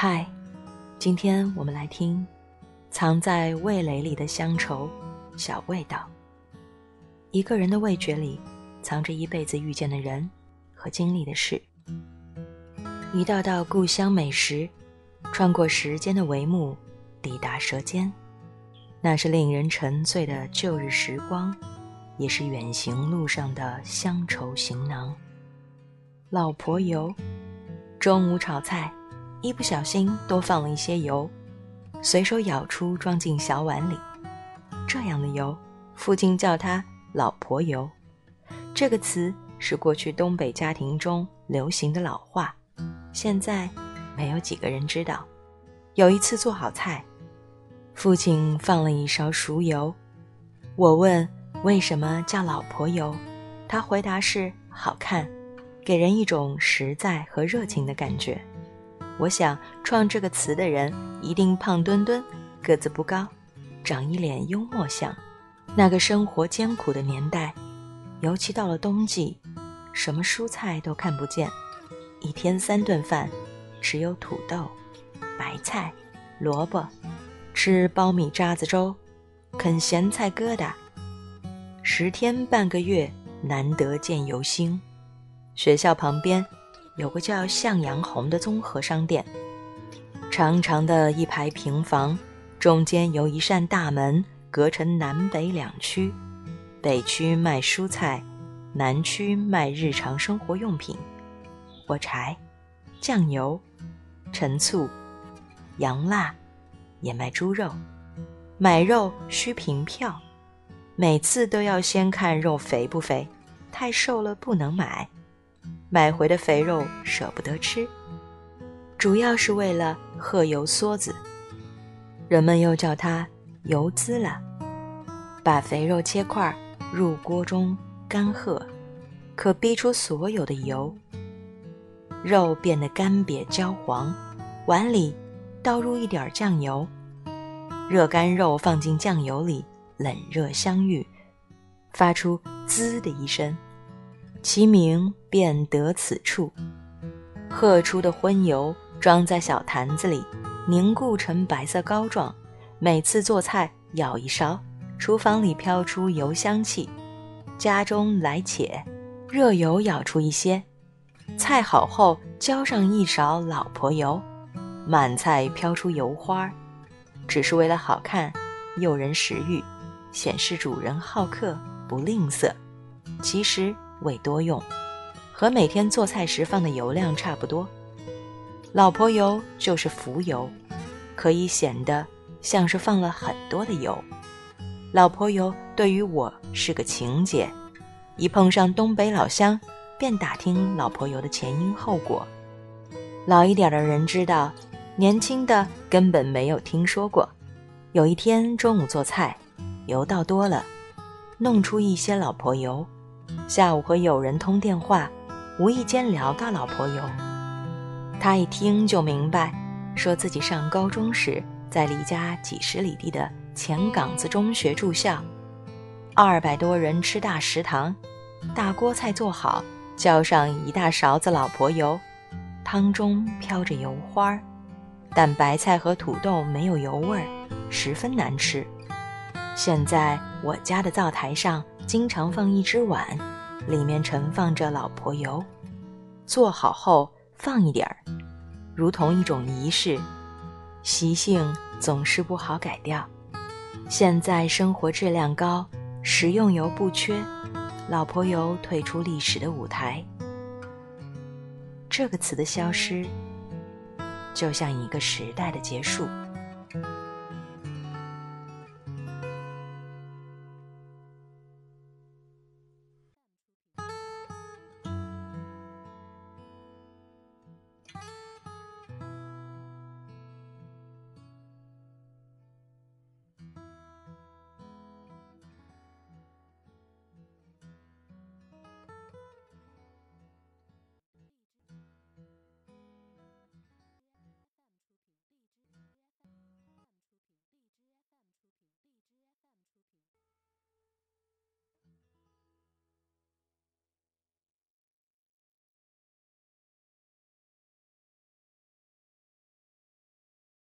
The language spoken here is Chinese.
嗨，今天我们来听藏在味蕾里的乡愁小味道。一个人的味觉里，藏着一辈子遇见的人和经历的事。一道道故乡美食，穿过时间的帷幕，抵达舌尖。那是令人沉醉的旧日时光，也是远行路上的乡愁行囊。老婆油，中午炒菜。一不小心多放了一些油，随手舀出装进小碗里。这样的油，父亲叫它“老婆油”。这个词是过去东北家庭中流行的老话，现在没有几个人知道。有一次做好菜，父亲放了一勺熟油，我问为什么叫“老婆油”，他回答是好看，给人一种实在和热情的感觉。我想，创这个词的人一定胖墩墩，个子不高，长一脸幽默相。那个生活艰苦的年代，尤其到了冬季，什么蔬菜都看不见，一天三顿饭，只有土豆、白菜、萝卜，吃苞米渣子粥，啃咸菜疙瘩，十天半个月难得见油星。学校旁边。有个叫向阳红的综合商店，长长的一排平房，中间由一扇大门，隔成南北两区。北区卖蔬菜，南区卖日常生活用品，火柴、酱油、陈醋、洋辣，也卖猪肉。买肉需凭票，每次都要先看肉肥不肥，太瘦了不能买。买回的肥肉舍不得吃，主要是为了喝油梭子。人们又叫它油滋了。把肥肉切块入锅中干喝，可逼出所有的油，肉变得干瘪焦黄。碗里倒入一点酱油，热干肉放进酱油里，冷热相遇，发出滋的一声。其名便得此处。喝出的荤油装在小坛子里，凝固成白色膏状。每次做菜舀一勺，厨房里飘出油香气。家中来且，热油舀出一些。菜好后浇上一勺老婆油，满菜飘出油花儿，只是为了好看，诱人食欲，显示主人好客不吝啬。其实。未多用，和每天做菜时放的油量差不多。老婆油就是浮油，可以显得像是放了很多的油。老婆油对于我是个情节，一碰上东北老乡，便打听老婆油的前因后果。老一点的人知道，年轻的根本没有听说过。有一天中午做菜，油倒多了，弄出一些老婆油。下午和友人通电话，无意间聊到老婆油，他一听就明白，说自己上高中时在离家几十里地的前岗子中学住校，二百多人吃大食堂，大锅菜做好，浇上一大勺子老婆油，汤中飘着油花儿但白菜和土豆没有油味儿，十分难吃。现在我家的灶台上。经常放一只碗，里面盛放着老婆油，做好后放一点儿，如同一种仪式，习性总是不好改掉。现在生活质量高，食用油不缺，老婆油退出历史的舞台。这个词的消失，就像一个时代的结束。